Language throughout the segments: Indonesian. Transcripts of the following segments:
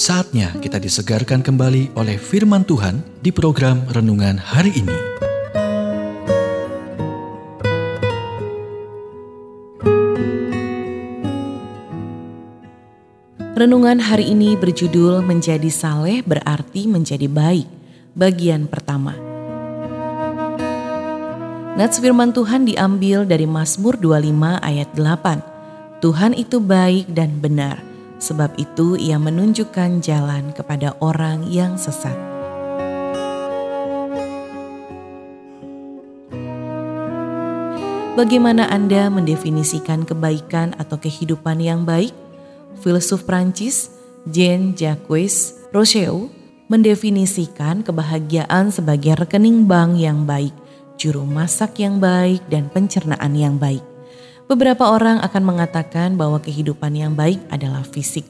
Saatnya kita disegarkan kembali oleh firman Tuhan di program renungan hari ini. Renungan hari ini berjudul Menjadi Saleh berarti menjadi baik, bagian pertama. Nats firman Tuhan diambil dari Mazmur 25 ayat 8. Tuhan itu baik dan benar, sebab itu ia menunjukkan jalan kepada orang yang sesat. Bagaimana Anda mendefinisikan kebaikan atau kehidupan yang baik? filsuf Prancis Jean-Jacques Rousseau mendefinisikan kebahagiaan sebagai rekening bank yang baik, juru masak yang baik, dan pencernaan yang baik. Beberapa orang akan mengatakan bahwa kehidupan yang baik adalah fisik.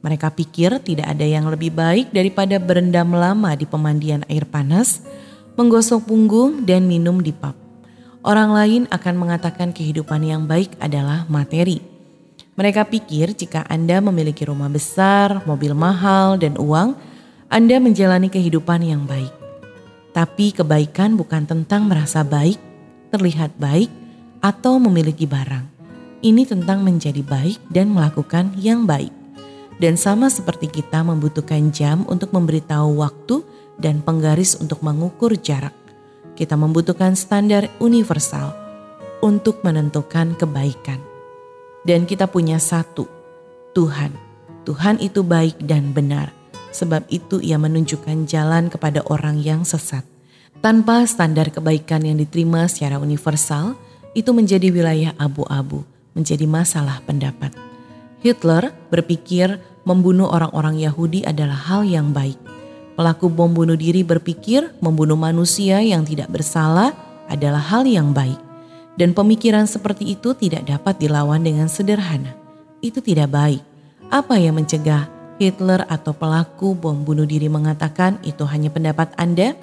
Mereka pikir tidak ada yang lebih baik daripada berendam lama di pemandian air panas, menggosok punggung, dan minum di pub. Orang lain akan mengatakan kehidupan yang baik adalah materi. Mereka pikir jika Anda memiliki rumah besar, mobil mahal, dan uang, Anda menjalani kehidupan yang baik. Tapi kebaikan bukan tentang merasa baik, terlihat baik, atau memiliki barang. Ini tentang menjadi baik dan melakukan yang baik. Dan sama seperti kita membutuhkan jam untuk memberitahu waktu dan penggaris untuk mengukur jarak. Kita membutuhkan standar universal untuk menentukan kebaikan. Dan kita punya satu, Tuhan. Tuhan itu baik dan benar. Sebab itu ia menunjukkan jalan kepada orang yang sesat. Tanpa standar kebaikan yang diterima secara universal, itu menjadi wilayah abu-abu, menjadi masalah pendapat. Hitler berpikir membunuh orang-orang Yahudi adalah hal yang baik. Pelaku bom bunuh diri berpikir membunuh manusia yang tidak bersalah adalah hal yang baik. Dan pemikiran seperti itu tidak dapat dilawan dengan sederhana. Itu tidak baik. Apa yang mencegah Hitler atau pelaku bom bunuh diri mengatakan itu hanya pendapat Anda?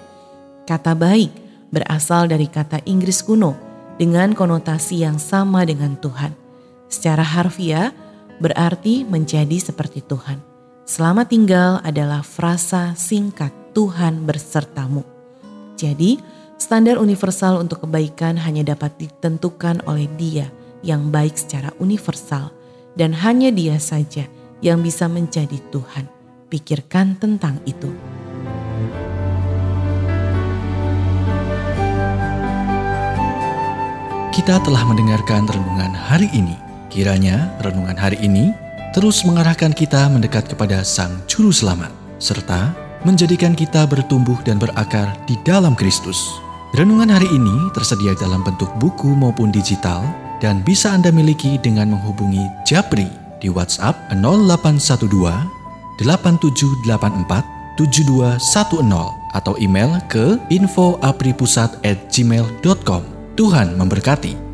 Kata baik berasal dari kata Inggris kuno dengan konotasi yang sama dengan Tuhan. Secara harfiah berarti menjadi seperti Tuhan. Selamat tinggal adalah frasa singkat Tuhan bersertamu. Jadi, Standar universal untuk kebaikan hanya dapat ditentukan oleh Dia yang baik secara universal, dan hanya Dia saja yang bisa menjadi Tuhan. Pikirkan tentang itu. Kita telah mendengarkan renungan hari ini. Kiranya renungan hari ini terus mengarahkan kita mendekat kepada Sang Juru Selamat, serta menjadikan kita bertumbuh dan berakar di dalam Kristus. Renungan hari ini tersedia dalam bentuk buku maupun digital dan bisa Anda miliki dengan menghubungi Japri di WhatsApp 0812 8784 7210 atau email ke infoapripusat@gmail.com. Tuhan memberkati.